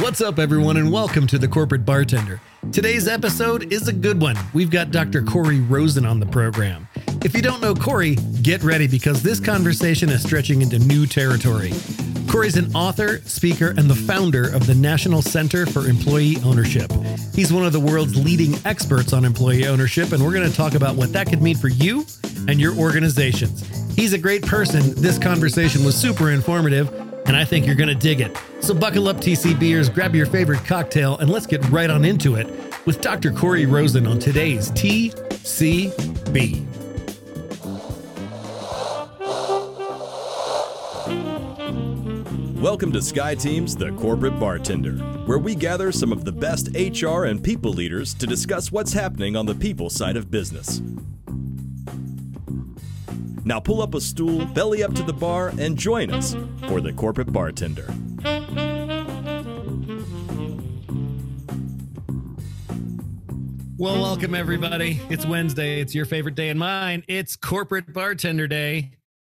What's up, everyone, and welcome to The Corporate Bartender. Today's episode is a good one. We've got Dr. Corey Rosen on the program. If you don't know Corey, get ready because this conversation is stretching into new territory. Corey's an author, speaker, and the founder of the National Center for Employee Ownership. He's one of the world's leading experts on employee ownership, and we're going to talk about what that could mean for you and your organizations. He's a great person. This conversation was super informative, and I think you're going to dig it. So buckle up, TC Beers, grab your favorite cocktail, and let's get right on into it with Dr. Corey Rosen on today's TCB. Welcome to SkyeTeam's The Corporate Bartender, where we gather some of the best HR and people leaders to discuss what's happening on the people side of business. Now pull up a stool, belly up to the bar, and join us for The Corporate Bartender. Well, welcome everybody. It's Wednesday. It's your favorite day and mine. It's Corporate Bartender Day.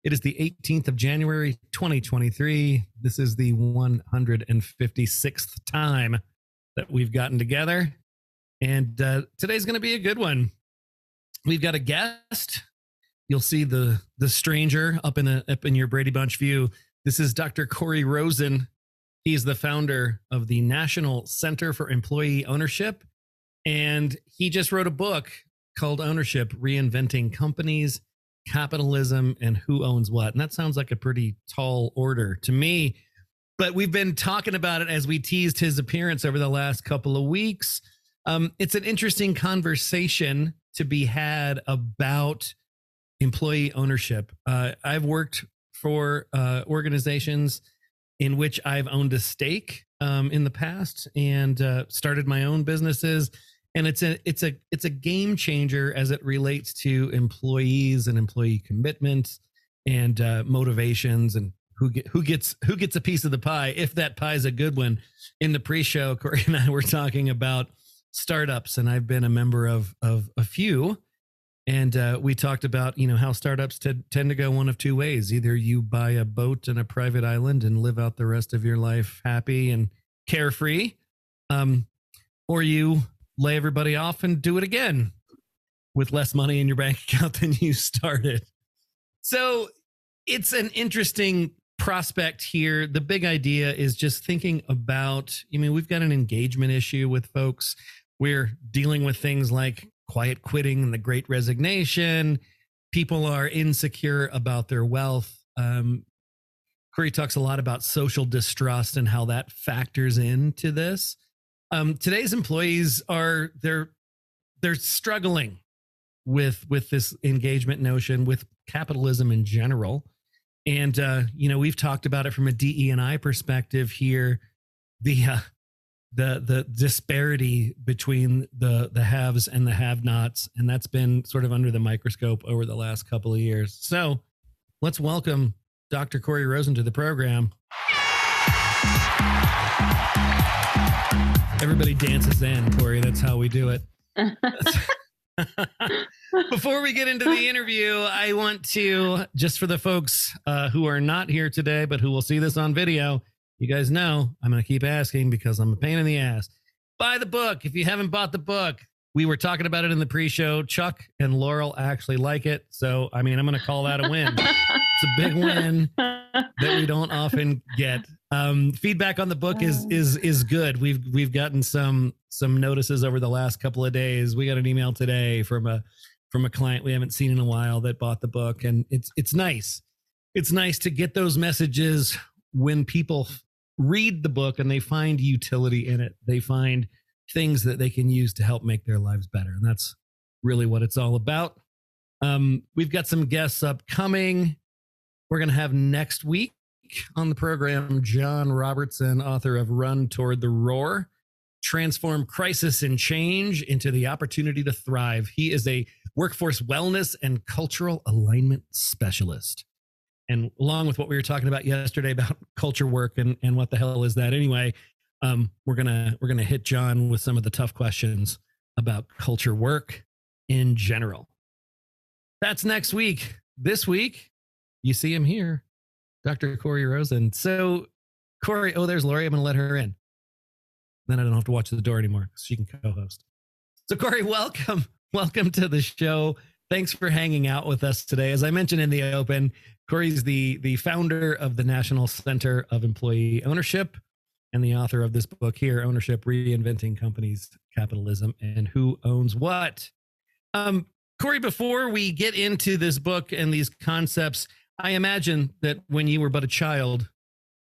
It is the 18th of January, 2023. This is the 156th time that we've gotten together. And uh, today's going to be a good one. We've got a guest. You'll see the the stranger up in the up in your Brady Bunch view. This is Dr. Corey Rosen. He's the founder of the National Center for Employee Ownership. And he just wrote a book called Ownership Reinventing Companies capitalism and who owns what. And that sounds like a pretty tall order to me. But we've been talking about it as we teased his appearance over the last couple of weeks. Um, it's an interesting conversation to be had about employee ownership. Uh, I've worked for uh, organizations in which I've owned a stake um, in the past and uh, started my own businesses. And it's a it's a it's a game changer as it relates to employees and employee commitment and uh, motivations and who get who gets who gets a piece of the pie if that pie is a good one. In the pre-show corey and i were talking about startups and i've been a member of of a few and uh, we talked about you know how startups t- tend to go one of two ways either you buy a boat and a private island and live out the rest of your life happy and carefree um, or you lay everybody off and do it again with less money in your bank account than you started. So it's an interesting prospect here. The big idea is just thinking about, I mean, we've got an engagement issue with folks. We're dealing with things like quiet quitting and the great resignation. People are insecure about their wealth. Um, Corey talks a lot about social distrust and how that factors into this um, today's employees are they're they're struggling with with this engagement notion with capitalism in general and uh, you know we've talked about it from a DE and I perspective here the uh, the the disparity between the the haves and the have-nots and that's been sort of under the microscope over the last couple of years so let's welcome Dr. Corey Rosen to the program Everybody dances in, Corey. That's how we do it. Before we get into the interview, I want to, just for the folks uh, who are not here today, but who will see this on video, you guys know I'm going to keep asking because I'm a pain in the ass. Buy the book if you haven't bought the book. We were talking about it in the pre show. Chuck and Laurel actually like it. So, I mean, I'm going to call that a win. it's a big win that we don't often get. Um, feedback on the book is is is good. We've we've gotten some some notices over the last couple of days. We got an email today from a from a client we haven't seen in a while that bought the book, and it's it's nice. It's nice to get those messages when people read the book and they find utility in it. They find things that they can use to help make their lives better, and that's really what it's all about. Um, we've got some guests upcoming. We're going to have next week on the program John Robertson, author of Run Toward the Roar Transform Crisis and Change into the Opportunity to Thrive. He is a workforce wellness and cultural alignment specialist. And along with what we were talking about yesterday about culture work and, and what the hell is that anyway, um, we're gonna we're gonna hit John with some of the tough questions about culture work in general. That's next week. This week, you see him here Dr. Corey Rosen. So, Corey, oh, there's Lori. I'm to let her in. Then I don't have to watch the door anymore. She can co-host. So Corey, welcome, welcome to the show. Thanks for hanging out with us today. As I mentioned in the open, Corey's the the founder of the National Center of Employee Ownership and the author of this book here, Ownership: Reinventing Companies, Capitalism, and Who Owns What. Um, Corey, before we get into this book and these concepts, I imagine that when you were but a child,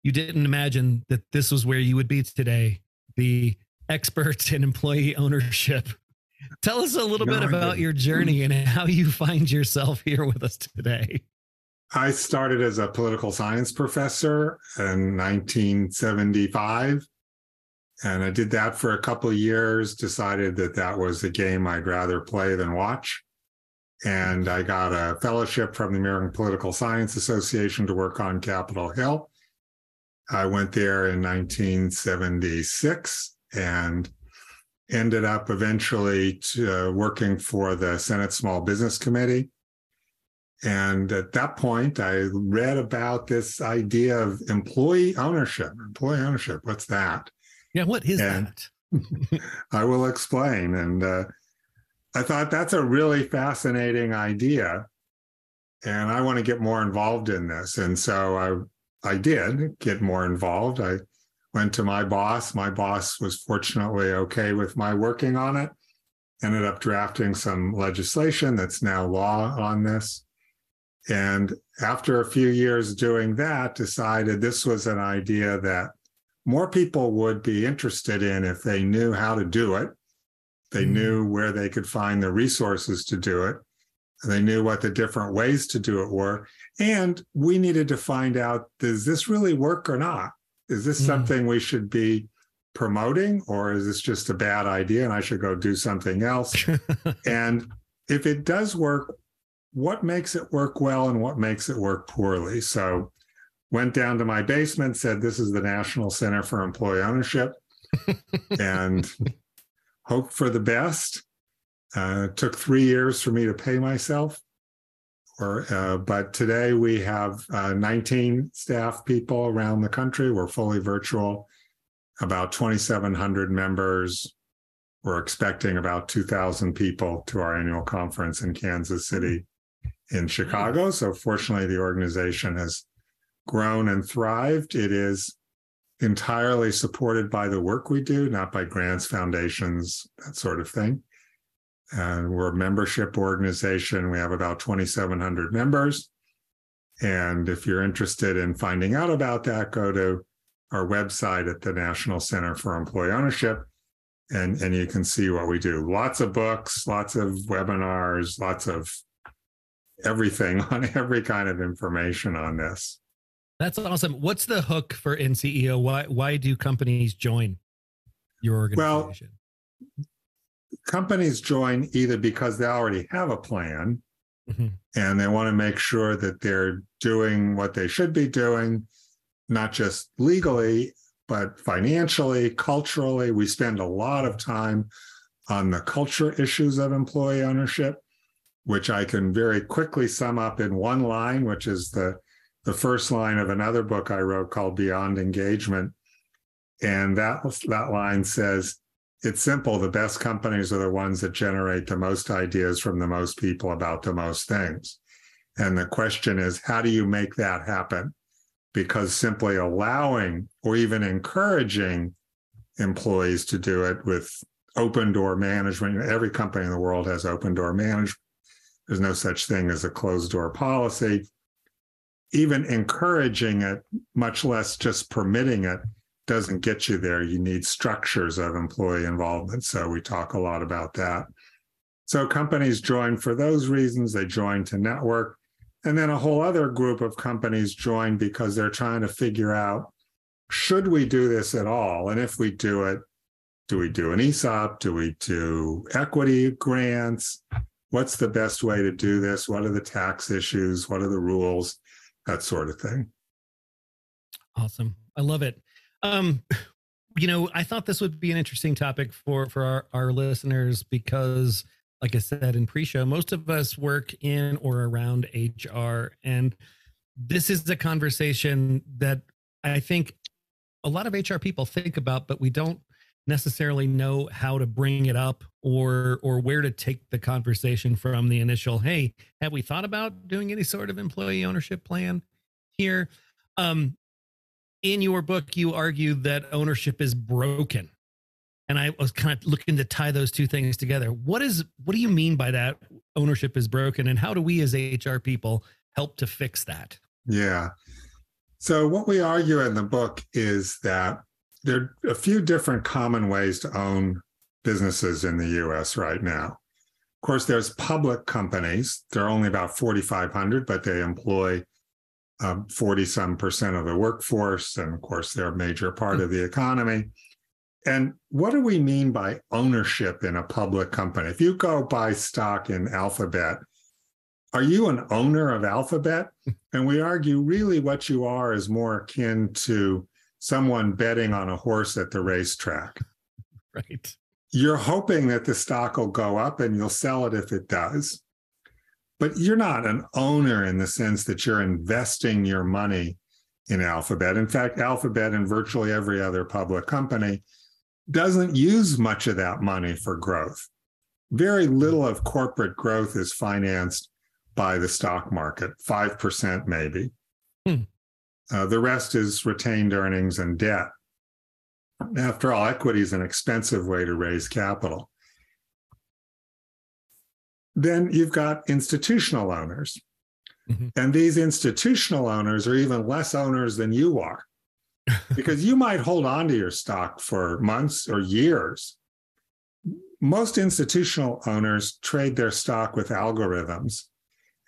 you didn't imagine that this was where you would be today, the expert in employee ownership. Tell us a little no, bit about your journey and how you find yourself here with us today. I started as a political science professor in 1975. And I did that for a couple of years, decided that that was a game I'd rather play than watch. And I got a fellowship from the American Political Science Association to work on Capitol Hill. I went there in 1976 and ended up eventually to, uh, working for the Senate Small Business Committee. And at that point, I read about this idea of employee ownership. Employee ownership, what's that? Yeah, what is and that? I will explain. And uh, I thought that's a really fascinating idea. And I want to get more involved in this. And so I, I did get more involved. I went to my boss. My boss was fortunately okay with my working on it. Ended up drafting some legislation that's now law on this. And after a few years doing that, decided this was an idea that more people would be interested in if they knew how to do it. They mm. knew where they could find the resources to do it. They knew what the different ways to do it were. And we needed to find out does this really work or not? Is this mm. something we should be promoting, or is this just a bad idea and I should go do something else? and if it does work, what makes it work well and what makes it work poorly? So, went down to my basement, said, This is the National Center for Employee Ownership, and hoped for the best. Uh, took three years for me to pay myself. Or, uh, but today we have uh, 19 staff people around the country. We're fully virtual, about 2,700 members. We're expecting about 2,000 people to our annual conference in Kansas City in Chicago. So, fortunately, the organization has grown and thrived. It is entirely supported by the work we do, not by grants, foundations, that sort of thing. And we're a membership organization. We have about 2,700 members. And if you're interested in finding out about that, go to our website at the National Center for Employee Ownership, and, and you can see what we do. Lots of books, lots of webinars, lots of everything on every kind of information on this. That's awesome. What's the hook for NCEO? Why why do companies join your organization? Well, companies join either because they already have a plan mm-hmm. and they want to make sure that they're doing what they should be doing, not just legally, but financially, culturally. We spend a lot of time on the culture issues of employee ownership, which I can very quickly sum up in one line, which is the, the first line of another book I wrote called Beyond Engagement. And that, that line says, it's simple. The best companies are the ones that generate the most ideas from the most people about the most things. And the question is, how do you make that happen? Because simply allowing or even encouraging employees to do it with open door management, every company in the world has open door management. There's no such thing as a closed door policy. Even encouraging it, much less just permitting it, doesn't get you there. You need structures of employee involvement. So we talk a lot about that. So companies join for those reasons. They join to network. And then a whole other group of companies join because they're trying to figure out should we do this at all? And if we do it, do we do an ESOP? Do we do equity grants? What's the best way to do this? What are the tax issues? What are the rules? That sort of thing. Awesome. I love it. Um, you know, I thought this would be an interesting topic for for our, our listeners because, like I said in pre-show, most of us work in or around HR, and this is a conversation that I think a lot of HR people think about, but we don't necessarily know how to bring it up or or where to take the conversation from the initial hey have we thought about doing any sort of employee ownership plan here? Um in your book you argue that ownership is broken and i was kind of looking to tie those two things together what is what do you mean by that ownership is broken and how do we as hr people help to fix that yeah so what we argue in the book is that there are a few different common ways to own businesses in the US right now. Of course, there's public companies. There are only about 4,500, but they employ 40 um, some percent of the workforce. And of course, they're a major part of the economy. And what do we mean by ownership in a public company? If you go buy stock in Alphabet, are you an owner of Alphabet? And we argue really what you are is more akin to someone betting on a horse at the racetrack. Right. You're hoping that the stock will go up and you'll sell it if it does. But you're not an owner in the sense that you're investing your money in Alphabet. In fact, Alphabet and virtually every other public company doesn't use much of that money for growth. Very little of corporate growth is financed by the stock market, 5% maybe. Hmm. Uh, the rest is retained earnings and debt. After all, equity is an expensive way to raise capital. Then you've got institutional owners. Mm-hmm. And these institutional owners are even less owners than you are because you might hold on to your stock for months or years. Most institutional owners trade their stock with algorithms,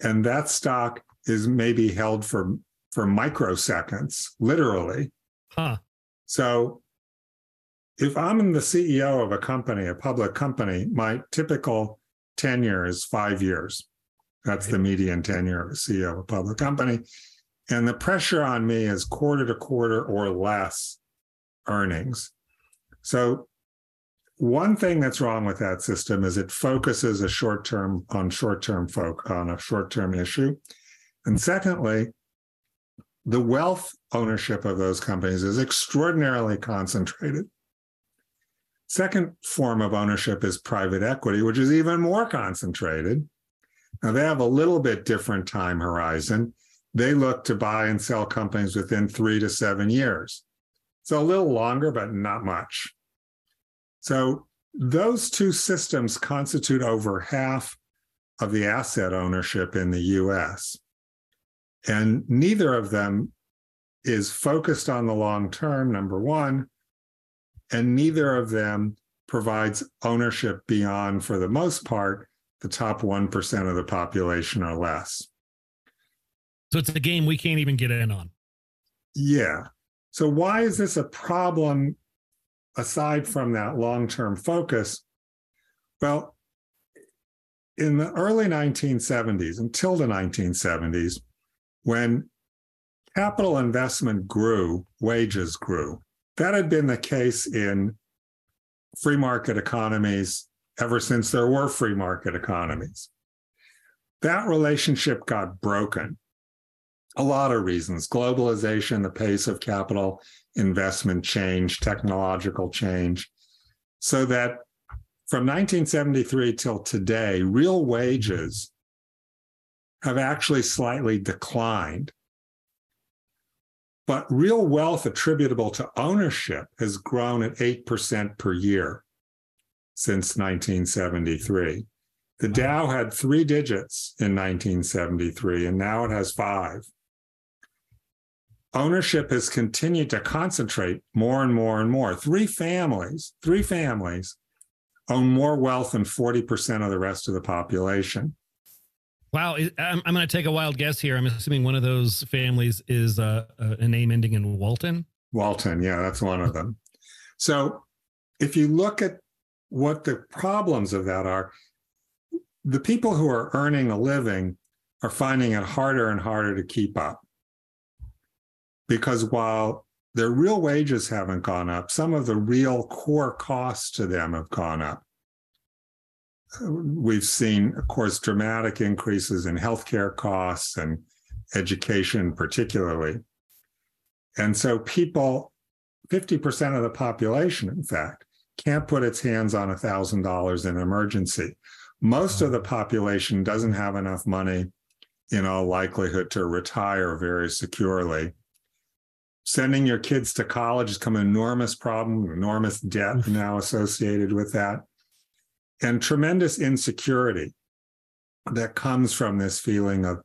and that stock is maybe held for for microseconds, literally. Huh. So if I'm the CEO of a company, a public company, my typical tenure is five years. That's right. the median tenure of a CEO of a public company. And the pressure on me is quarter to quarter or less earnings. So one thing that's wrong with that system is it focuses a short term on short term folk on a short term issue. And secondly, the wealth ownership of those companies is extraordinarily concentrated. Second form of ownership is private equity, which is even more concentrated. Now, they have a little bit different time horizon. They look to buy and sell companies within three to seven years. So a little longer, but not much. So those two systems constitute over half of the asset ownership in the US. And neither of them is focused on the long term, number one. And neither of them provides ownership beyond, for the most part, the top 1% of the population or less. So it's a game we can't even get in on. Yeah. So, why is this a problem aside from that long term focus? Well, in the early 1970s, until the 1970s, when capital investment grew, wages grew. That had been the case in free market economies ever since there were free market economies. That relationship got broken. A lot of reasons globalization, the pace of capital investment change, technological change. So that from 1973 till today, real wages have actually slightly declined. But real wealth attributable to ownership has grown at 8% per year since 1973. The Dow had three digits in 1973, and now it has five. Ownership has continued to concentrate more and more and more. Three families, three families own more wealth than 40% of the rest of the population. Wow, I'm, I'm going to take a wild guess here. I'm assuming one of those families is uh, a name ending in Walton. Walton, yeah, that's one of them. So, if you look at what the problems of that are, the people who are earning a living are finding it harder and harder to keep up. Because while their real wages haven't gone up, some of the real core costs to them have gone up we've seen, of course, dramatic increases in healthcare costs and education, particularly. And so people, 50% of the population, in fact, can't put its hands on $1,000 in emergency. Most of mm-hmm. the population doesn't have enough money in all likelihood to retire very securely. Sending your kids to college has become an enormous problem, enormous debt now associated with that, and tremendous insecurity that comes from this feeling of,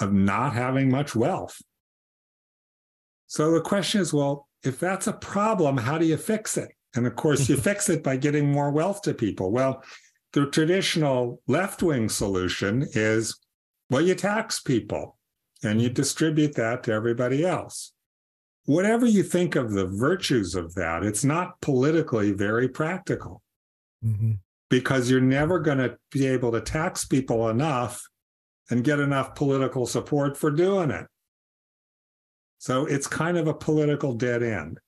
of not having much wealth. So the question is well, if that's a problem, how do you fix it? And of course, you fix it by getting more wealth to people. Well, the traditional left wing solution is well, you tax people and you distribute that to everybody else. Whatever you think of the virtues of that, it's not politically very practical mm-hmm. Because you're never going to be able to tax people enough and get enough political support for doing it. So it's kind of a political dead end.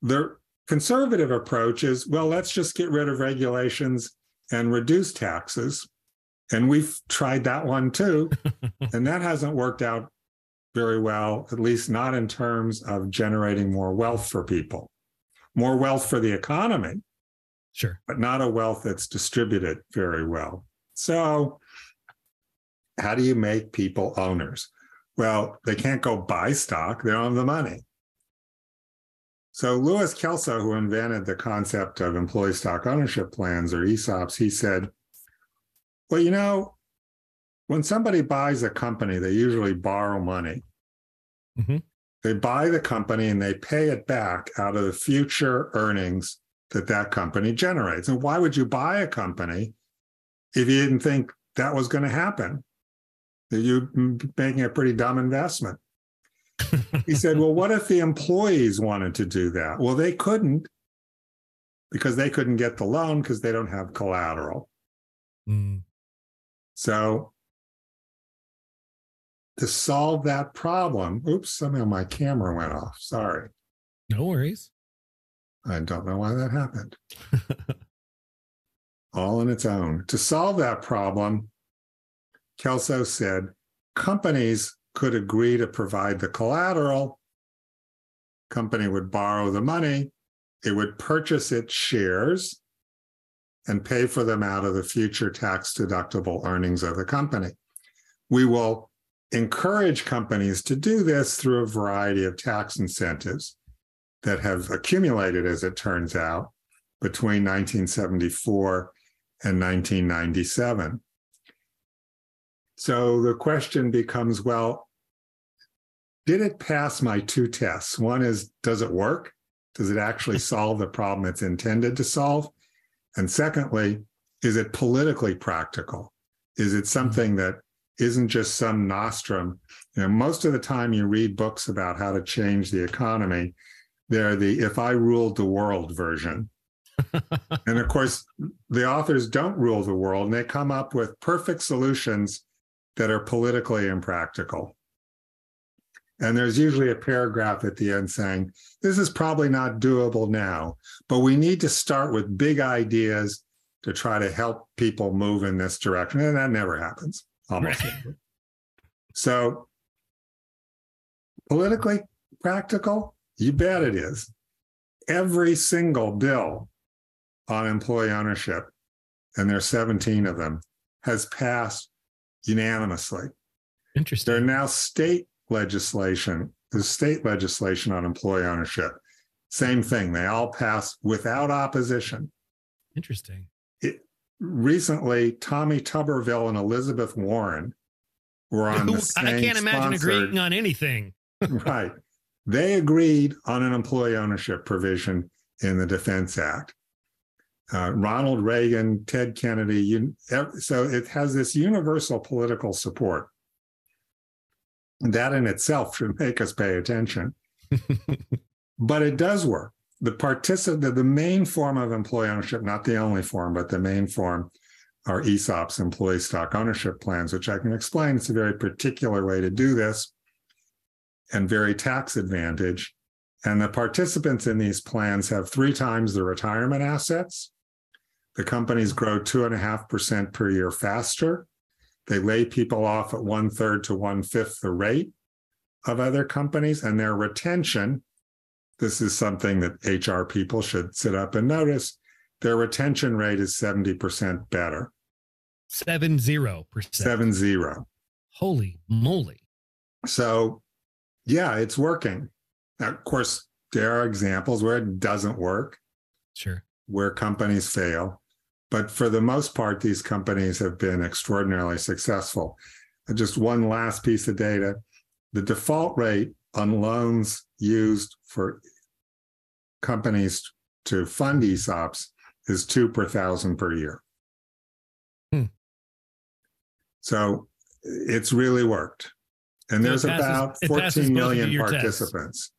The conservative approach is well, let's just get rid of regulations and reduce taxes. And we've tried that one too. and that hasn't worked out very well, at least not in terms of generating more wealth for people, more wealth for the economy. Sure. But not a wealth that's distributed very well. So, how do you make people owners? Well, they can't go buy stock, they don't have the money. So Louis Kelso, who invented the concept of employee stock ownership plans or ESOPs, he said, well, you know, when somebody buys a company, they usually borrow money. Mm-hmm. They buy the company and they pay it back out of the future earnings that that company generates. And why would you buy a company if you didn't think that was going to happen? That you're making a pretty dumb investment he said, Well, what if the employees wanted to do that? Well, they couldn't because they couldn't get the loan because they don't have collateral. Mm. So, to solve that problem, oops, somehow my camera went off. Sorry. No worries. I don't know why that happened. All on its own. To solve that problem, Kelso said companies could agree to provide the collateral. Company would borrow the money, it would purchase its shares and pay for them out of the future tax deductible earnings of the company. We will encourage companies to do this through a variety of tax incentives that have accumulated, as it turns out, between 1974 and 1997. So the question becomes well, did it pass my two tests? One is, does it work? Does it actually solve the problem it's intended to solve? And secondly, is it politically practical? Is it mm-hmm. something that isn't just some nostrum? You know, most of the time you read books about how to change the economy, they're the if I ruled the world version. and of course, the authors don't rule the world and they come up with perfect solutions that are politically impractical. And there's usually a paragraph at the end saying, this is probably not doable now, but we need to start with big ideas to try to help people move in this direction. And that never happens, almost. So, politically practical, you bet it is. Every single bill on employee ownership, and there's 17 of them, has passed unanimously. Interesting. There are now state legislation, the state legislation on employee ownership. Same thing. They all pass without opposition. Interesting. It, recently, Tommy Tuberville and Elizabeth Warren were on the same. I can't imagine agreeing on anything. right. They agreed on an employee ownership provision in the Defense Act uh, Ronald Reagan, Ted Kennedy. You, so it has this universal political support. That in itself should make us pay attention. but it does work. The particip- the, the main form of employee ownership, not the only form, but the main form are ESOPs, employee stock ownership plans, which I can explain. It's a very particular way to do this and very tax advantage. And the participants in these plans have three times the retirement assets the companies grow two and a half percent per year faster. They lay people off at one third to one fifth the rate of other companies, and their retention. This is something that HR people should sit up and notice. their retention rate is 70% better. Seven zero percent. Seven zero. Holy moly. So, yeah, it's working. Now, of course, there are examples where it doesn't work, Sure. where companies fail. But for the most part, these companies have been extraordinarily successful. And just one last piece of data the default rate on loans used for companies to fund ESOPs is two per thousand per year. Hmm. So it's really worked. And there's passes- about it passes 14 both of million your tests. participants.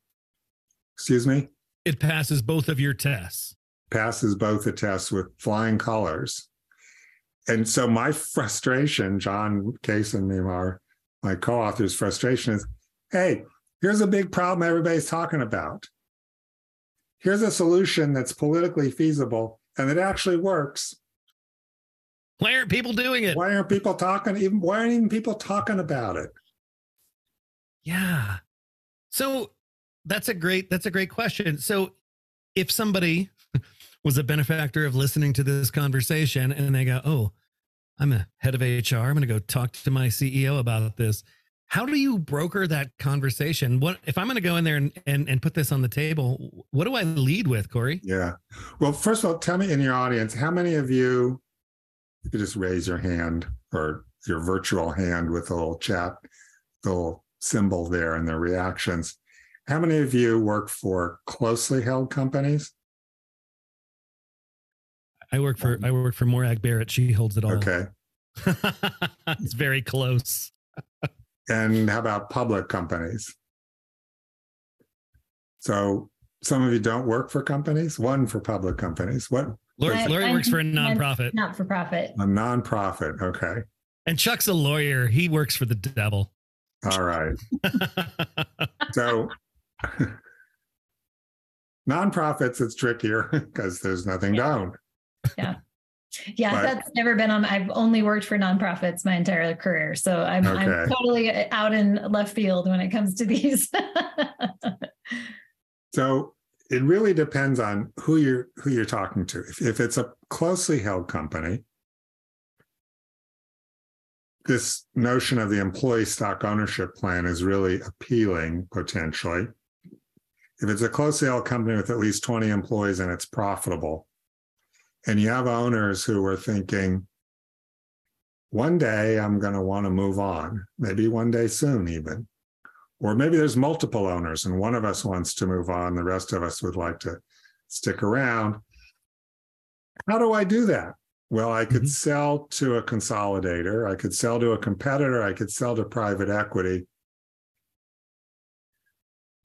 Excuse me? It passes both of your tests. Passes both the tests with flying colors. And so my frustration, John Case and me, our, my co-author's frustration is, hey, here's a big problem everybody's talking about. Here's a solution that's politically feasible and it actually works. Why aren't people doing it? Why aren't people talking? Even why aren't even people talking about it? Yeah. So that's a great that's a great question. So if somebody was a benefactor of listening to this conversation and they go, "Oh, I'm a head of HR. I'm going to go talk to my CEO about this." How do you broker that conversation? What if I'm going to go in there and, and and put this on the table? What do I lead with, Corey? Yeah. Well, first of all, tell me in your audience, how many of you, you could just raise your hand or your virtual hand with a little chat, the little symbol there and their reactions. How many of you work for closely held companies? I work for I work for Morag Barrett. She holds it all. Okay. it's very close. And how about public companies? So some of you don't work for companies, one for public companies. What? Lori, I- Lori I'm- works for a I'm nonprofit, Not for profit. A nonprofit. Okay. and Chuck's a lawyer. He works for the devil. All right. So nonprofits, it's trickier because there's nothing to own. Yeah, But- that's never been on. I've only worked for nonprofits my entire career, so I'm I'm totally uh, out in left field when it comes to these. So it really depends on who you're who you're talking to. If, if it's a closely held company, this notion of the employee stock ownership plan is really appealing potentially. If it's a closely held company with at least 20 employees and it's profitable, and you have owners who are thinking, one day I'm going to want to move on, maybe one day soon, even. Or maybe there's multiple owners and one of us wants to move on, the rest of us would like to stick around. How do I do that? Well, I could Mhm. sell to a consolidator, I could sell to a competitor, I could sell to private equity.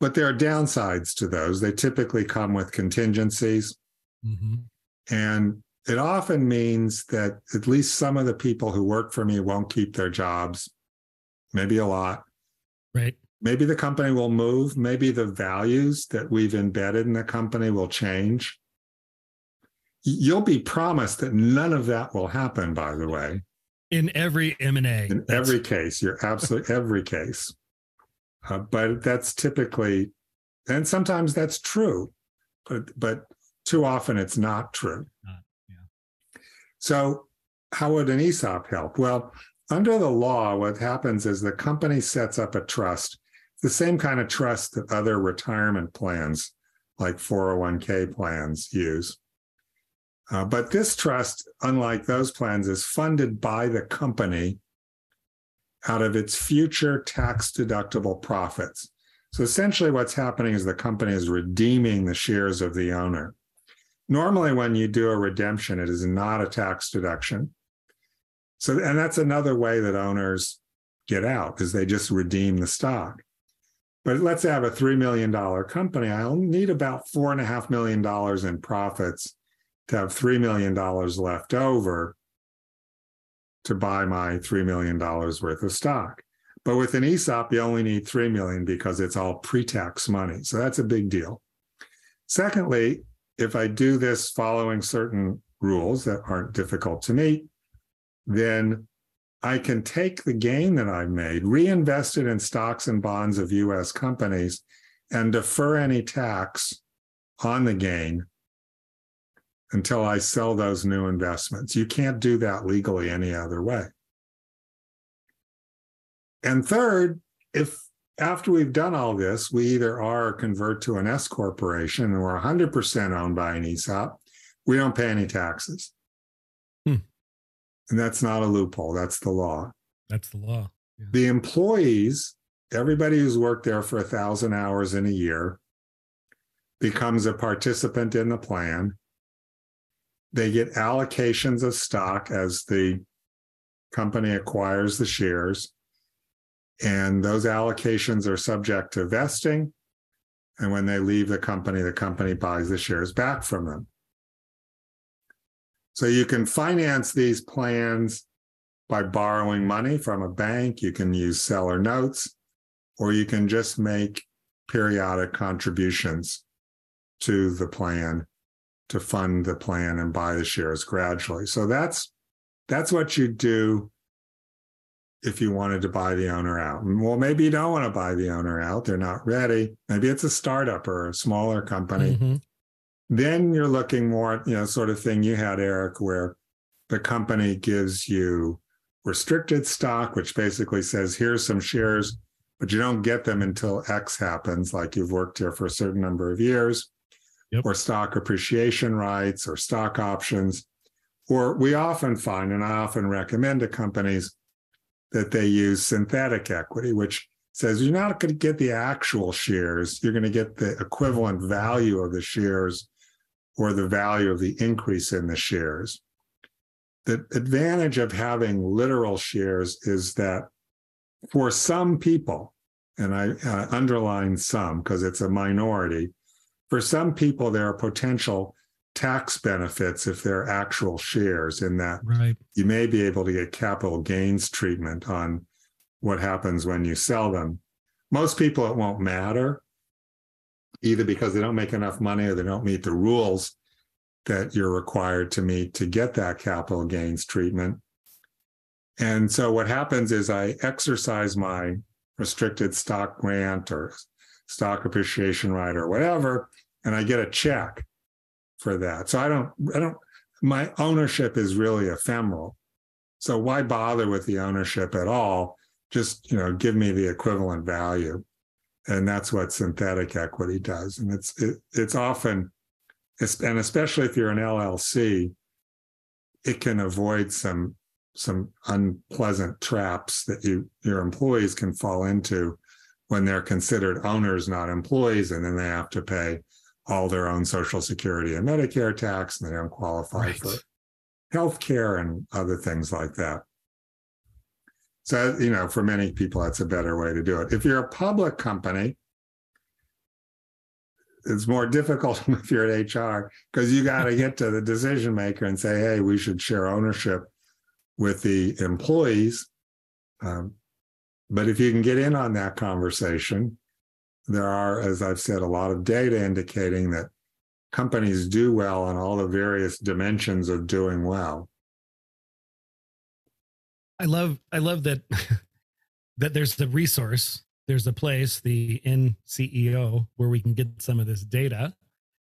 But there are downsides to those. They typically come with contingencies. Mhm. And it often means that at least some of the people who work for me won't keep their jobs, maybe a lot. Right. Maybe the company will move. Maybe the values that we've embedded in the company will change. You'll be promised that none of that will happen, by the way. In every M and A. In every case, you're absolutely every case. Uh, but that's typically, and sometimes that's true, but but too often it's not true. Not, yeah. So, how would an ESOP help? Well, under the law, what happens is the company sets up a trust, the same kind of trust that other retirement plans like 401k plans use. Uh, but this trust, unlike those plans, is funded by the company out of its future tax deductible profits. So essentially, what's happening is the company is redeeming the shares of the owner. Normally, when you do a redemption, it is not a tax deduction. So, and that's another way that owners get out is they just redeem the stock. But let's say I have a $3 million company. I'll need about $4.5 million in profits to have $3 million left over to buy my $3 million worth of stock. But with an ESOP, you only need 3 million because it's all pre-tax money. So that's a big deal. Secondly, if I do this following certain rules that aren't difficult to meet, then I can take the gain that I've made, reinvest it in stocks and bonds of US companies, and defer any tax on the gain until I sell those new investments. You can't do that legally any other way. And third, if after we've done all this, we either are or convert to an S corporation and we're 100% owned by an ESOP, we don't pay any taxes. Hmm. And that's not a loophole, that's the law. That's the law. Yeah. The employees, everybody who's worked there for a thousand hours in a year, becomes a participant in the plan. They get allocations of stock as the company acquires the shares. And those allocations are subject to vesting. And when they leave the company, the company buys the shares back from them. So you can finance these plans by borrowing money from a bank. You can use seller notes, or you can just make periodic contributions to the plan to fund the plan and buy the shares gradually. So that's that's what you do if you wanted to buy the owner out. Well, maybe you don't want to buy the owner out. They're not ready. Maybe it's a startup or a smaller company. Mm-hmm. Then you're looking more at, you know, sort of thing you had, Eric, where the company gives you restricted stock, which basically says, here's some shares, but you don't get them until X happens, like you've worked here for a certain number of years, Yep. or stock appreciation rights or stock options. Or we often find, and I often recommend to companies that they use synthetic equity, which says you're not going to get the actual shares, you're going to get the equivalent value of the shares or the value of the increase in the shares. The advantage of having literal shares is that for some people, and I uh, underline some because it's a minority, for some people, there are potential tax benefits if they're actual shares, in that Right. you may be able to get capital gains treatment on what happens when you sell them. Most people, it won't matter, either because they don't make enough money or they don't meet the rules that you're required to meet to get that capital gains treatment. And so what happens is I exercise my restricted stock grant or stock appreciation right or whatever, and I get a check for that. So I don't, I don't, my ownership is really ephemeral. So why bother with the ownership at all? Just, you know, give me the equivalent value. And that's what synthetic equity does. And it's, it, it's often, and especially if you're an LLC, it can avoid some, some unpleasant traps that you, your employees can fall into when they're considered owners, not employees, and then they have to pay all their own Social Security and Medicare tax, and they don't qualify Right. for health care and other things like that. So, you know, for many people, that's a better way to do it. If you're a public company, it's more difficult if you're at HR because you got to get to the decision maker and say, hey, we should share ownership with the employees. Um, but if you can get in on that conversation, there are, as I've said, a lot of data indicating that companies do well on all the various dimensions of doing well. I love I love that that there's the resource, there's a place, the NCEO, where we can get some of this data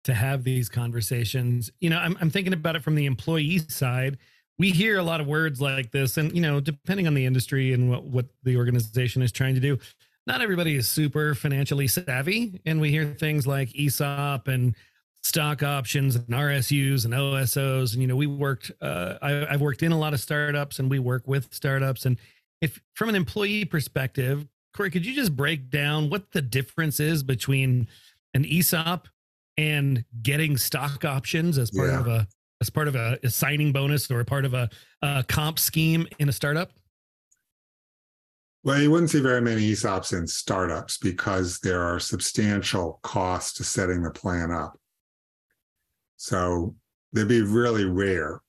to have these conversations. You know, I'm I'm thinking about it from the employee side. We hear a lot of words like this, and you know, depending on the industry and what what the organization is trying to do, not everybody is super financially savvy, and we hear things like ESOP and stock options and RSUs and OSOs. And, you know, we worked, uh, I, I've worked in a lot of startups and we work with startups. And if from an employee perspective, Corey, could you just break down what the difference is between an ESOP and getting stock options as part Yeah. of a, as part of a, a signing bonus or part of a, a comp scheme in a startup? Well, you wouldn't see very many ESOPs in startups because there are substantial costs to setting the plan up. So they'd be really rare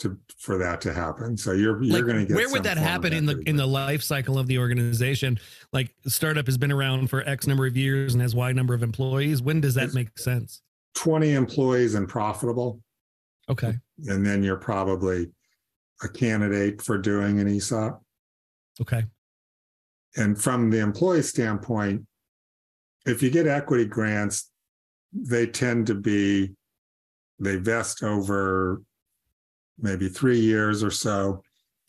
to for that to happen. So you're you're like, going to get where would that happen in the in the life cycle of the organization like startup has been around for x number of years and has y number of employees when does that It's- make sense 20 employees and profitable, okay and then you're probably a candidate for doing an ESOP. okay And from the employee standpoint, if you get equity grants, they tend to be they vest over maybe three years or so,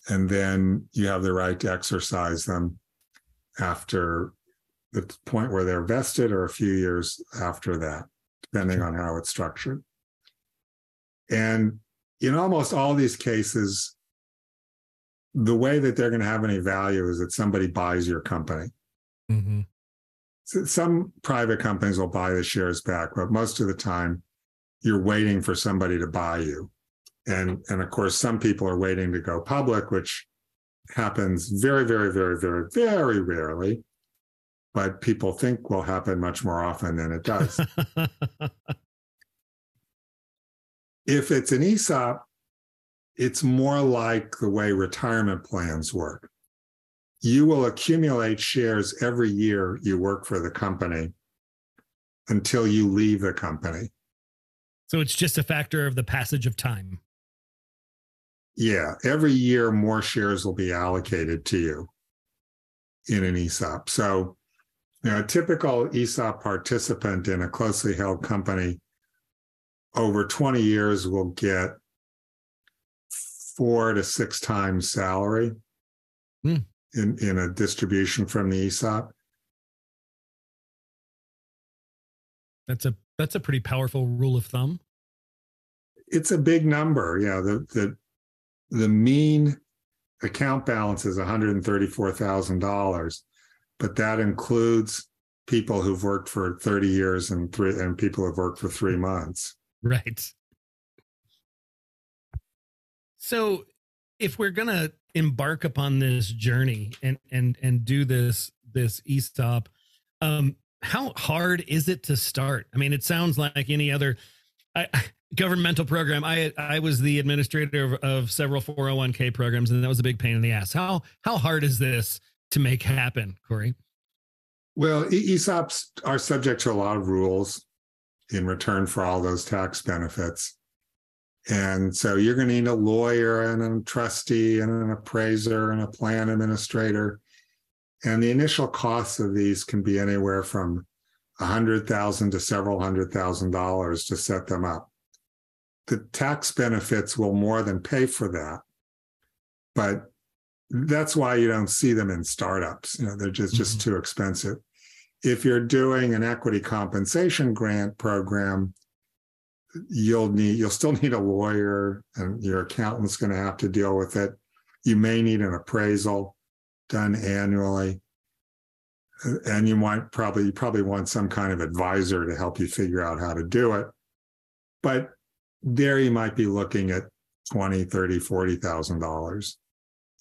and then you have the right to exercise them after the point where they're vested or a few years after that, depending on how it's structured. And in almost all these cases, the way that they're going to have any value is that somebody buys your company. Mm-hmm. So some private companies will buy the shares back, but most of the time, you're waiting for somebody to buy you. And, and of course, some people are waiting to go public, which happens very, very, very, very, very rarely. But people think will happen much more often than it does. if it's an ESOP, it's more like the way retirement plans work. You will accumulate shares every year you work for the company until you leave the company. So it's just a factor of the passage of time. Yeah, every year more shares will be allocated to you in an ESOP. So, you know, a typical ESOP participant in a closely held company over 20 years will get four to six times salary Hmm. in, in a distribution from the ESOP. That's a that's a pretty powerful rule of thumb. It's a big number. Yeah, the the the mean account balance is $134,000, but that includes people who've worked for 30 years and three and people who've worked for 3 months. Right. So if we're gonna embark upon this journey and and and do this this ESOP, um, how hard is it to start? I mean, it sounds like any other I, governmental program. I I was the administrator of, of several 401k programs, and that was a big pain in the ass. How how hard is this to make happen, Corey? Well, ESOPs are subject to a lot of rules in return for all those tax benefits. And so you're going to need a lawyer and a trustee and an appraiser and a plan administrator. And the initial costs of these can be anywhere from a hundred thousand to several hundred thousand dollars to set them up. The tax benefits will more than pay for that. But that's why you don't see them in startups. You know, they're just, just mm-hmm. too expensive. If you're doing an equity compensation grant program, you'll need you'll still need a lawyer and your accountant's going to have to deal with it. You may need an appraisal done annually. And you might probably you probably want some kind of advisor to help you figure out how to do it. But there you might be looking at 20, 30, 40,000 dollars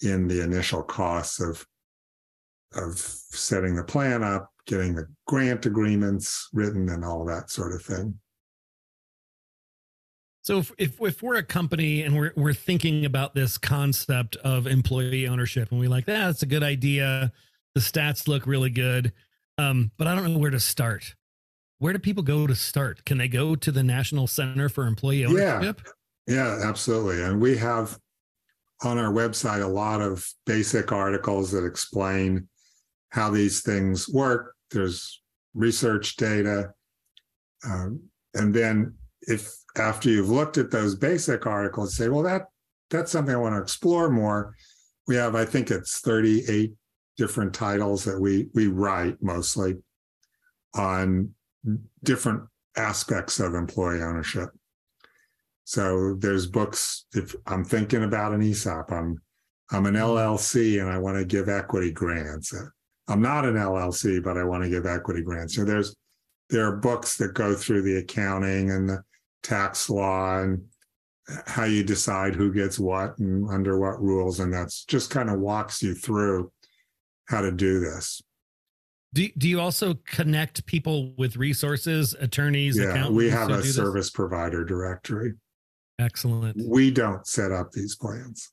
in the initial costs of of setting the plan up, getting the grant agreements written and all that sort of thing. So if, if if we're a company and we're we're thinking about this concept of employee ownership and we like that, that's a good idea. The stats look really good, um, but I don't know where to start. Where do people go to start? Can they go to the National Center for Employee Ownership? Yeah. Ownership? Yeah, absolutely. And we have on our website a lot of basic articles that explain how these things work. There's research data. Um, and then if after you've looked at those basic articles, say, well, that that's something I want to explore more. We have, I think it's 38 different titles that we we write mostly on different aspects of employee ownership. So there's books. If I'm thinking about an ESOP, I'm I'm an LLC and I want to give equity grants. I'm not an LLC, but I want to give equity grants. So there's there are books that go through the accounting and the tax law and how you decide who gets what and under what rules, and that's just kind of walks you through how to do this. Do do you also connect people with resources, attorneys, Yeah, accountants? we have a do this? service provider directory. Excellent. We don't set up these plans.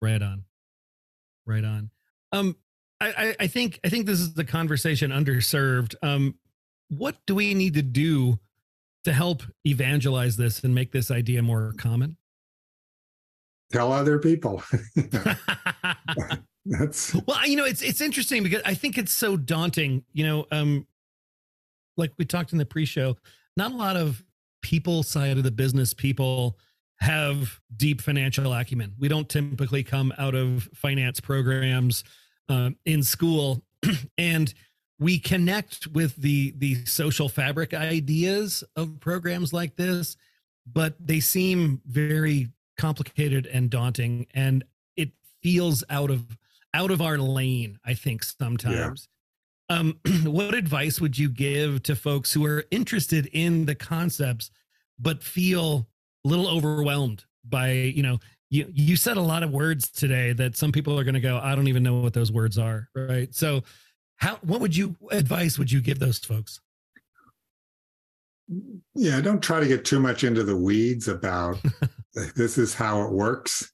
Right on. Right on. Um, I, I, think I think this is the conversation underserved. Um, what do we need to do to help evangelize this and make this idea more common? Tell other people. That's well, you know, it's it's interesting because I think it's so daunting. You know, um, like we talked in the pre-show, not a lot of people side of the business people have deep financial acumen. We don't typically come out of finance programs um, in school, and we connect with the the social fabric ideas of programs like this, but they seem very complicated and daunting, and it feels out of out of our lane. I think sometimes. Yeah. Um, what advice would you give to folks who are interested in the concepts but feel a little overwhelmed by you know you you said a lot of words today that some people are going to go i don't even know what those words are right? So how what would you advice would you give those folks? Yeah don't try to get too much into the weeds about this is how it works.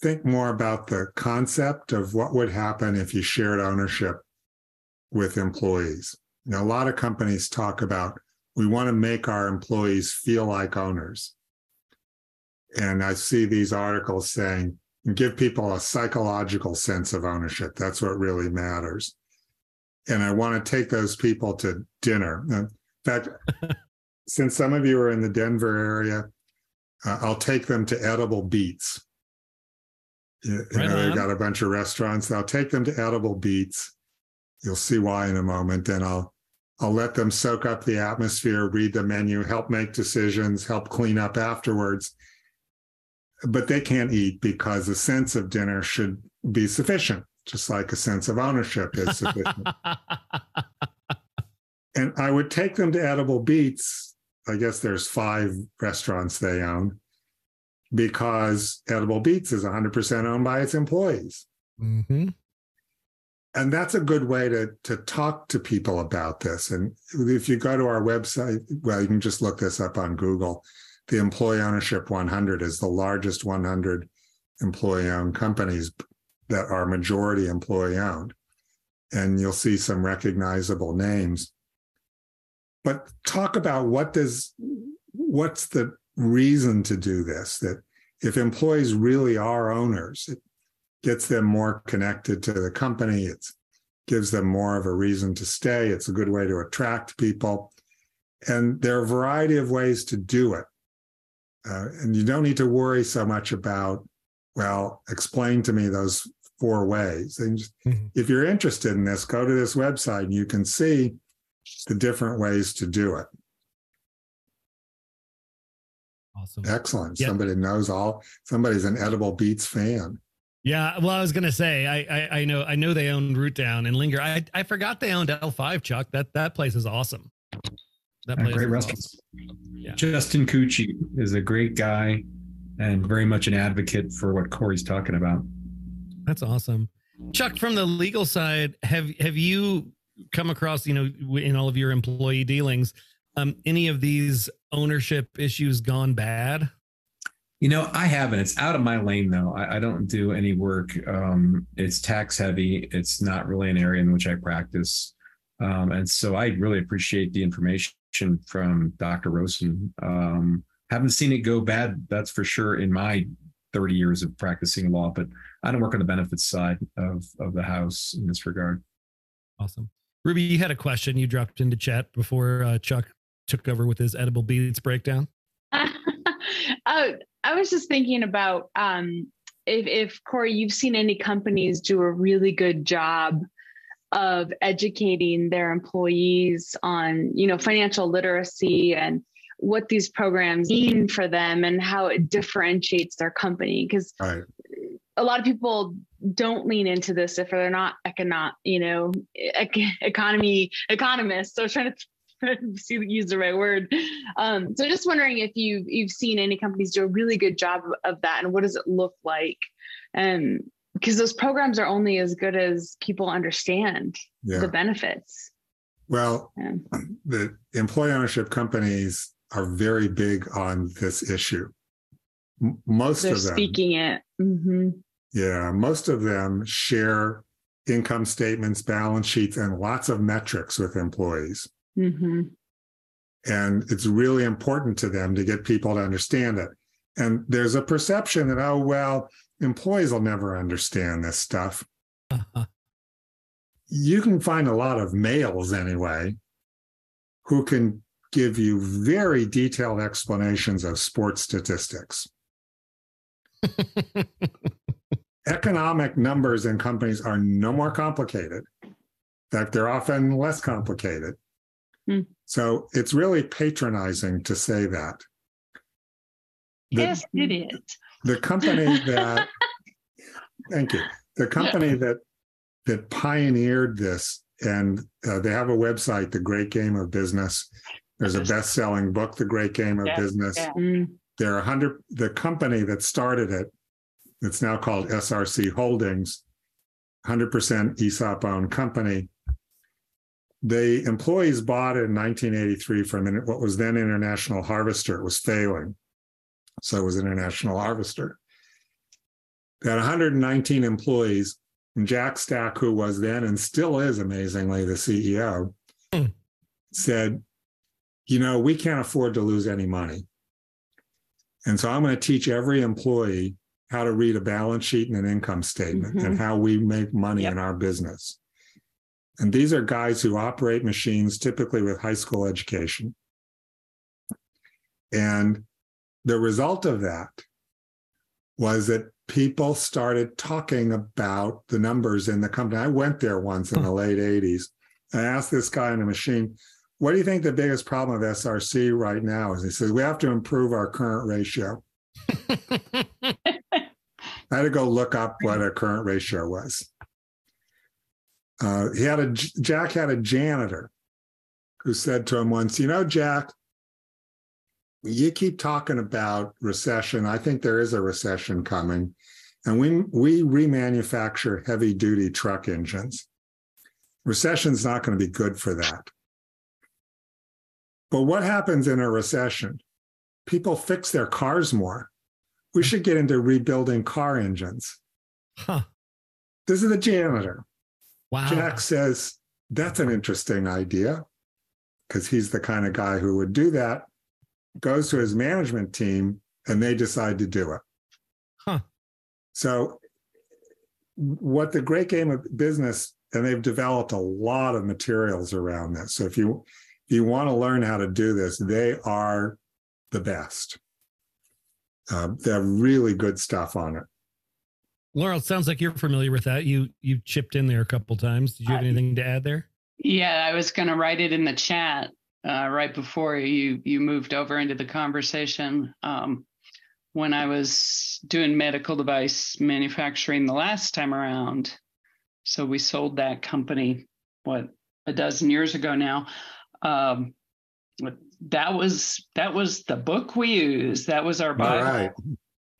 Think more about the concept of what would happen if you shared ownership with employees. You know a lot of companies talk about we want to make our employees feel like owners. And I see these articles saying, give people a psychological sense of ownership. That's what really matters. And I want to take those people to dinner. In fact, since some of you are in the Denver area, uh, I'll take them to Edible Beats. You, right know, they've got a bunch of restaurants. I'll take them to Edible Beats. You'll see why in a moment. And I'll I'll let them soak up the atmosphere, read the menu, help make decisions, help clean up afterwards. But they can't eat because a sense of dinner should be sufficient, just like a sense of ownership is sufficient. and I would take them to Edible Beats. I guess there's five restaurants they own because Edible Beats is 100% owned by its employees. Mm-hmm and that's a good way to to talk to people about this. And if you go to our website, well, you can just look this up on Google. The Employee Ownership 100 is the largest 100 employee-owned companies that are majority employee-owned, and you'll see some recognizable names. But talk about what does what's the reason to do this? That if employees really are owners, it gets them more connected to the company. It gives them more of a reason to stay. It's a good way to attract people. And there are a variety of ways to do it. Uh, and you don't need to worry so much about, well, explain to me those four ways. Just, mm-hmm. If you're interested in this, go to this website and you can see the different ways to do it. Awesome. Excellent. Yep. Somebody knows all, somebody's an Edible beats fan. Yeah, well, I was gonna say, I, I, I know, I know they own Root Down and Linger. I, I forgot they owned El Five. Chuck, that that place is awesome. That place great. Awesome. Yeah. Justin Cucci is a great guy and very much an advocate for what Corey's talking about. That's awesome, Chuck. From the legal side, have have you come across, you know, in all of your employee dealings, um, any of these ownership issues gone bad? You know, I haven't. It's out of my lane though. I, I don't do any work. Um, it's tax heavy. It's not really an area in which I practice. Um, and so I really appreciate the information from Dr. Rosen. Um, haven't seen it go bad, that's for sure, in my 30 years of practicing law, but I don't work on the benefits side of, of the house in this regard. Awesome. Ruby, you had a question you dropped into chat before uh, Chuck took over with his edible beats breakdown. oh, I was just thinking about um, if, if Corey, you've seen any companies do a really good job of educating their employees on, you know, financial literacy and what these programs mean for them and how it differentiates their company. Because right. a lot of people don't lean into this if they're not economic, you know, economy economists. So I was trying to see use the right word. Um, so just wondering if you've you've seen any companies do a really good job of that, and what does it look like? And um, because those programs are only as good as people understand yeah. the benefits. Well, yeah. the employee ownership companies are very big on this issue. most They're of them speaking it. Mm-hmm. Yeah, most of them share income statements, balance sheets, and lots of metrics with employees. Mm-hmm. And it's really important to them to get people to understand it. And there's a perception that, oh, well, employees will never understand this stuff. Uh-huh. You can find a lot of males anyway who can give you very detailed explanations of sports statistics. Economic numbers in companies are no more complicated. In fact, they're often less complicated. Hmm. So it's really patronizing to say that. The- yes, it is. The company that thank you. The company that that pioneered this and uh, they have a website the great game of business. There's a best-selling book the great game of Yeah, business. yeah. Mm, there are 100 the company that started it it's now called src holdings 100% esop owned company. The employees bought it in 1983 from what was then international harvester. It was failing so it was an international harvester they had 119 employees and jack stack who was then and still is amazingly the ceo Hmm. said you know we can't afford to lose any money and so I'm going to teach every employee how to read a balance sheet and an income statement and how we make money Yep. in our business. And these are guys who operate machines typically with high school education. And the result of that was that people started talking about the numbers in the company. I went there once in the late 80s. I asked this guy in a machine, what do you think the biggest problem of SRC right now is? He says, we have to improve our current ratio. I had to go look up what a current ratio was. Uh, he had a Jack had a janitor who said to him once, "You know, Jack, you keep talking about recession. I think there is a recession coming, and we we remanufacture heavy duty truck engines. Recession's not going to be good for that. But what happens in a recession? People fix their cars more. We hmm. should get into rebuilding car engines. huh. This is the janitor. Wow. Jack says, That's an interesting idea because he's the kind of guy who would do that. Goes to his management team and they decide to do it. Huh. So, what the great game of business, and they've developed a lot of materials around this. So, if you if you want to learn how to do this, they are the best. Uh, they have really good stuff on it. Laurel, sounds like you're familiar with that. You you chipped in there a couple times. Did you have I- anything to add there? Yeah, I was going to write it in the chat uh, right before you you moved over into the conversation. Um, when I was doing medical device manufacturing the last time around, so we sold that company what a dozen years ago now. Um, that was that was the book we used. That was our Bible. right.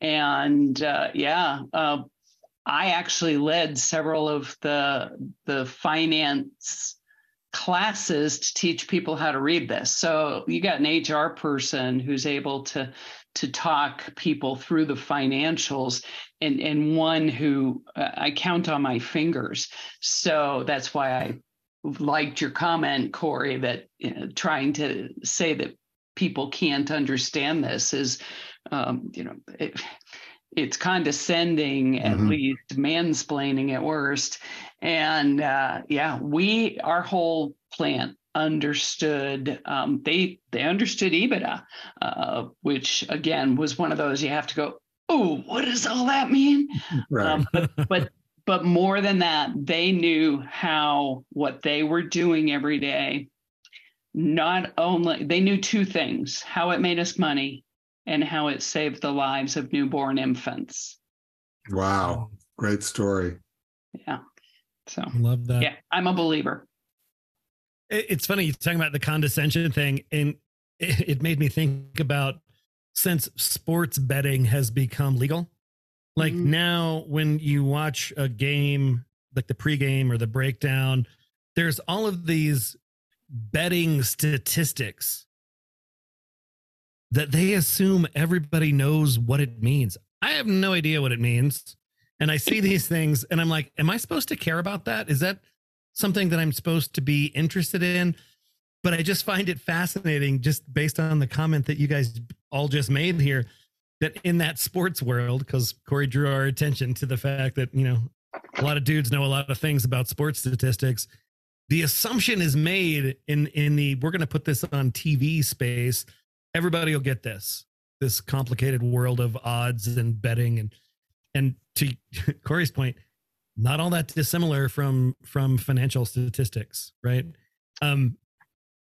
and uh, yeah, uh, I actually led several of the the finance classes to teach people how to read this. So you got an HR person who's able to to talk people through the financials, and and one who uh, I count on my fingers. So that's why I liked your comment, Corey, that you know, trying to say that people can't understand this is, um, you know, it, it's condescending at Mhm. least, mansplaining at worst. And uh, yeah, we our whole plant understood um, they they understood EBITDA, uh, which again was one of those you have to go. Oh, what does all that mean? Right. Um, but but but more than that, they knew how what they were doing every day. Not only they knew two things: how it made us money, and how it saved the lives of newborn infants. wow. Great story. Yeah. So Love that. yeah, I'm a believer. It's funny you're talking about the condescension thing, and it, it made me think about since sports betting has become legal. Like Mhm. now, when you watch a game, like the pregame or the breakdown, there's all of these betting statistics that they assume everybody knows what it means. I have no idea what it means. And I see these things and I'm like, am I supposed to care about that? Is that something that I'm supposed to be interested in? But I just find it fascinating, just based on the comment that you guys all just made here, that in that sports world, because Corey drew our attention to the fact that, you know, a lot of dudes know a lot of things about sports statistics. the assumption is made in in the we're going to put this on TV space. Everybody will get this this complicated world of odds and betting and and to Corey's point, not all that dissimilar from from financial statistics, right? Um,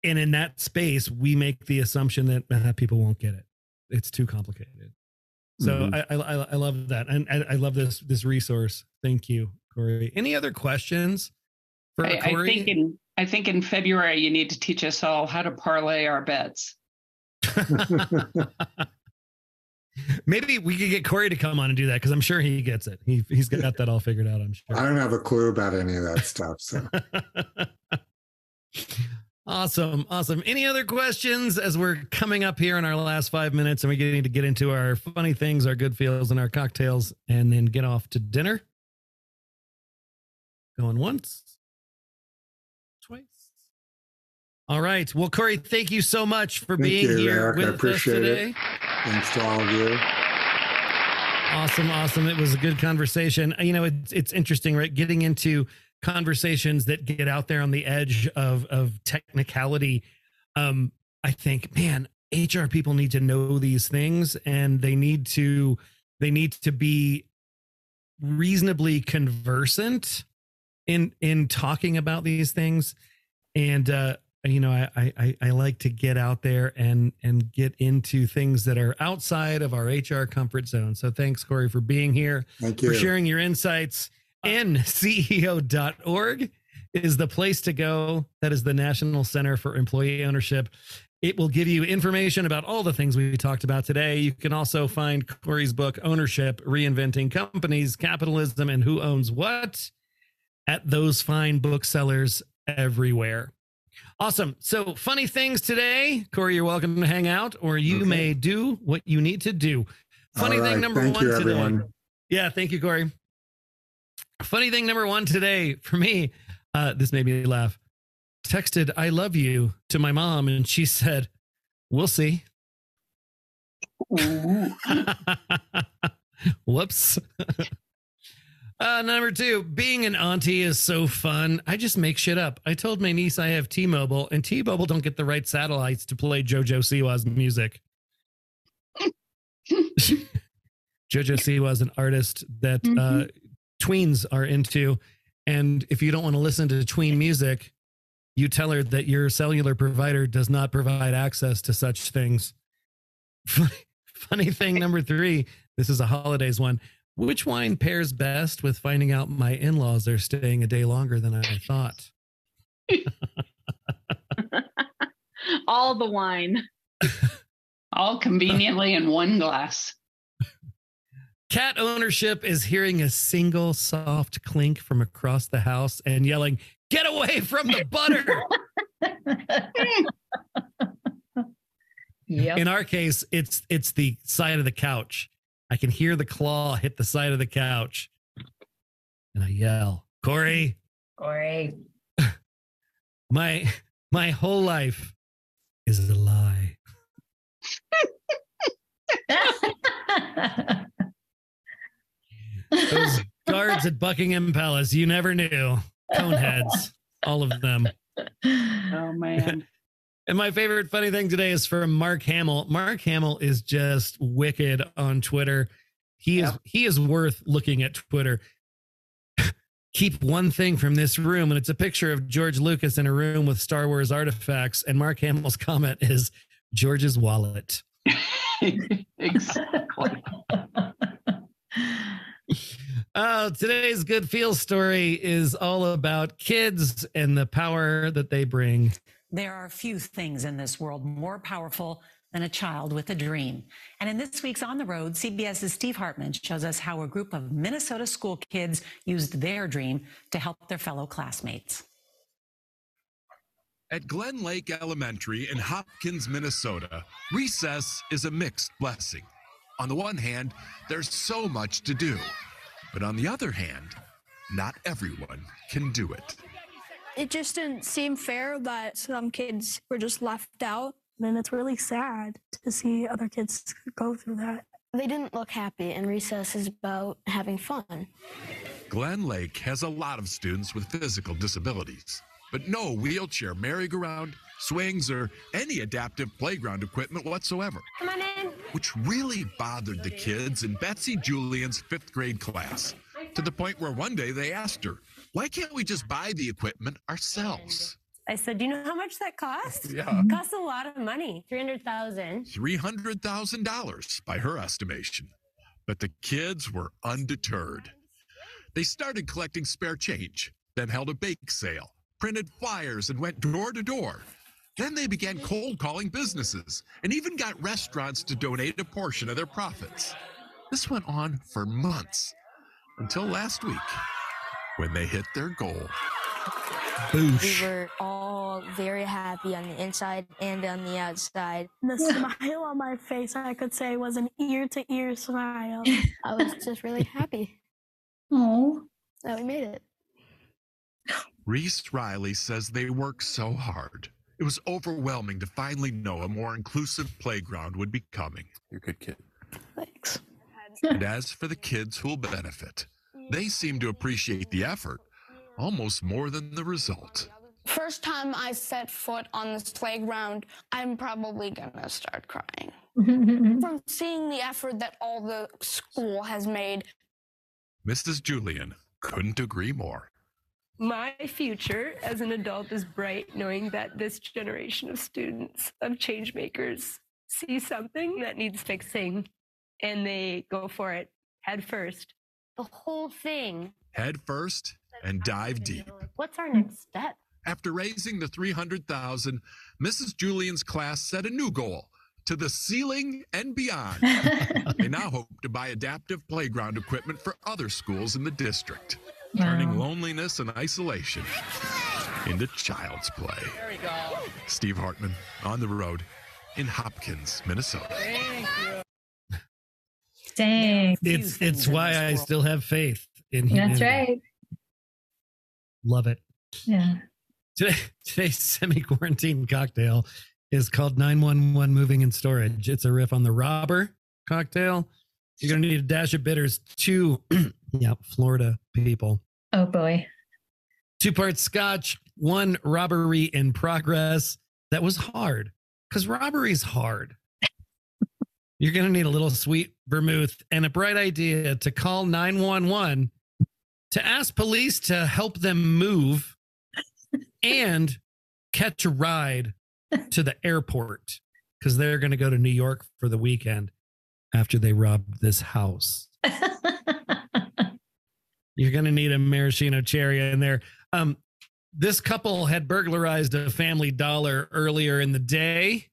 and in that space, we make the assumption that uh, people won't get it. It's too complicated. So Mhm. I, I I love that, and I, I love this this resource. Thank you, Corey. Any other questions for I, I think in I think in February you need to teach us all how to parlay our bets. Maybe we could get Corey to come on and do that because I'm sure he gets it. He he's got that all figured out. I'm sure. I don't have a clue about any of that stuff. So awesome, awesome. Any other questions as we're coming up here in our last five minutes and we getting to get into our funny things, our good feels, and our cocktails, and then get off to dinner? Going once, All right. Well, Corey, thank you so much for Thank being you, here Eric. I with us appreciate it. today. thanks to all of you. Awesome, awesome. It was a good conversation. You know, it's it's interesting, right? Getting into conversations that get out there on the edge of of technicality. Um, I think, man, HR people need to know these things and they need to they need to be reasonably conversant in in talking about these things. And uh you know, I, I I like to get out there and and get into things that are outside of our HR comfort zone. So thanks, Corey, for being here, Thank you. for sharing your insights. Uh, NCEO.org is the place to go. That is the National Center for Employee Ownership. It will give you information about all the things we talked about today. You can also find Corey's book, Ownership Reinventing Companies, Capitalism, and Who Owns What at those fine booksellers everywhere. Awesome. So, funny things today. Corey, you're welcome to hang out, or you Okay. may do what you need to do. Funny All thing number Thank one you, today. everyone. Yeah, thank you, Corey. Funny thing number one today for me, uh, this made me laugh. Texted "I love you" to my mom, and she said, "We'll see." Ooh. Whoops. uh, number two, being an auntie is so fun. I just make shit up. I told my niece I have T-Mobile, and T-Mobile don't get the right satellites to play JoJo Siwa's music. JoJo Siwa is an artist that uh, tweens are into, and if you don't want to listen to tween music, you tell her that your cellular provider does not provide access to such things. Funny, funny thing number three this is a holidays one. Which wine pairs best with finding out my in laws are staying a day longer than I thought? All the wine. all conveniently in one glass. Cat ownership is hearing a single soft clink from across the house and yelling, Get away from the butter. yep. In our case, it's it's the side of the couch. I can hear the claw hit the side of the couch. And I yell, Corey, Corey. my my whole life is a lie. Those guards at Buckingham Palace, you never knew. Coneheads, all of them. Oh man. And my favorite funny thing today is from Mark Hamill. Mark Hamill is just wicked on Twitter. He is he is worth looking at Twitter. Keep one thing from this room, and it's a picture of George Lucas in a room with Star Wars artifacts. And Mark Hamill's comment is George's wallet. exactly. Oh, today's good feel story is all about kids and the power that they bring. There are few things in this world more powerful than a child with a dream. And in this week's On the Road, CBS's Steve Hartman shows us how a group of Minnesota school kids used their dream to help their fellow classmates. At Glen Lake Elementary in Hopkins, Minnesota, recess is a mixed blessing. On the one hand, there's so much to do. But on the other hand, not everyone can do it. It just didn't seem fair that some kids were just left out. And it's really sad to see other kids go through that. They didn't look happy, and recess is about having fun. Glen Lake has a lot of students with physical disabilities. but no wheelchair, merry-go-round, swings, or any adaptive playground equipment whatsoever. Come on in. Which really bothered the kids in Betsy Julian's fifth grade class to the point where one day they asked her, Why can't we just buy the equipment ourselves? I said, "Do you know how much that costs? Yeah. It costs a lot of money. Three hundred thousand. $300,000 by her estimation. But the kids were undeterred. They started collecting spare change, then held a bake sale, printed flyers, and went door to door. Then they began cold calling businesses and even got restaurants to donate a portion of their profits. This went on for months until last week when they hit their goal. We were all very happy on the inside and on the outside. The smile on my face, I could say, was an ear to ear smile. I was just really happy Oh, that we made it. Reese Riley says they worked so hard. It was overwhelming to finally know a more inclusive playground would be coming. You're a good kid. Thanks. And as for the kids who'll benefit, they seem to appreciate the effort almost more than the result. First time I set foot on this playground, I'm probably gonna start crying. From seeing the effort that all the school has made, Mrs. Julian couldn't agree more. My future as an adult is bright, knowing that this generation of students, of change makers, see something that needs fixing, and they go for it head first. The whole thing. Head first and dive deep. What's our next step? After raising the 300,000, Mrs. Julian's class set a new goal to the ceiling and beyond. they now hope to buy adaptive playground equipment for other schools in the district, turning loneliness and isolation into child's play. There we go. Steve Hartman on the road in Hopkins, Minnesota. Thank you. Dang. It's it's why I still have faith in him. That's right. Love it. Yeah. Today, today's semi quarantine cocktail is called 911 Moving and Storage. It's a riff on the Rob Roy cocktail. You're going to need a dash of bitters, two, yeah, Florida people, Oh boy. two parts scotch, one robbery in progress. That was hard because robbery's hard. You're going to need a little sweet vermouth and a bright idea to call 911 to ask police to help them move and catch a ride to the airport because they're going to go to New York for the weekend after they robbed this house. You're going to need a maraschino cherry in there. Um, this couple had burglarized a family dollar earlier in the day,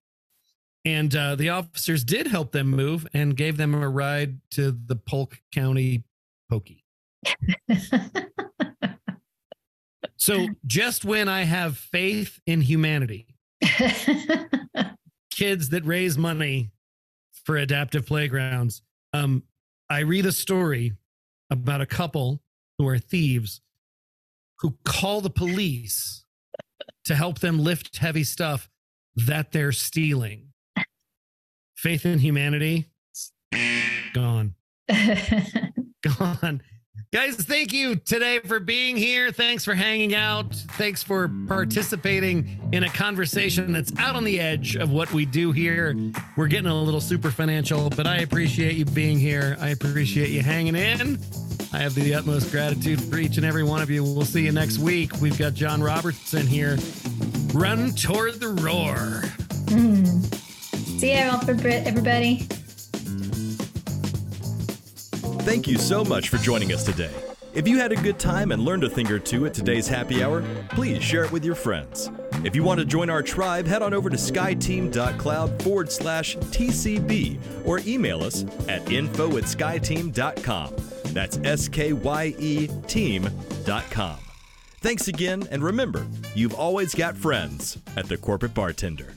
and uh, the officers did help them move and gave them a ride to the Polk County Pokey. So, just when I have faith in humanity, kids that raise money for adaptive playgrounds, um, I read a story about a couple who are thieves who call the police to help them lift heavy stuff that they're stealing. Faith in humanity, gone. gone. Guys, thank you today for being here. Thanks for hanging out. Thanks for participating in a conversation that's out on the edge of what we do here. We're getting a little super financial, but I appreciate you being here. I appreciate you hanging in. I have the utmost gratitude for each and every one of you. We'll see you next week. We've got John Robertson here. Run toward the roar. Mm. See you, everybody. Thank you so much for joining us today. If you had a good time and learned a thing or two at today's happy hour, please share it with your friends. If you want to join our tribe, head on over to skyeteam.cloud forward slash TCB or email us at info at skyeteam.com. That's S K Y E team.com. Thanks again, and remember, you've always got friends at the Corporate Bartender.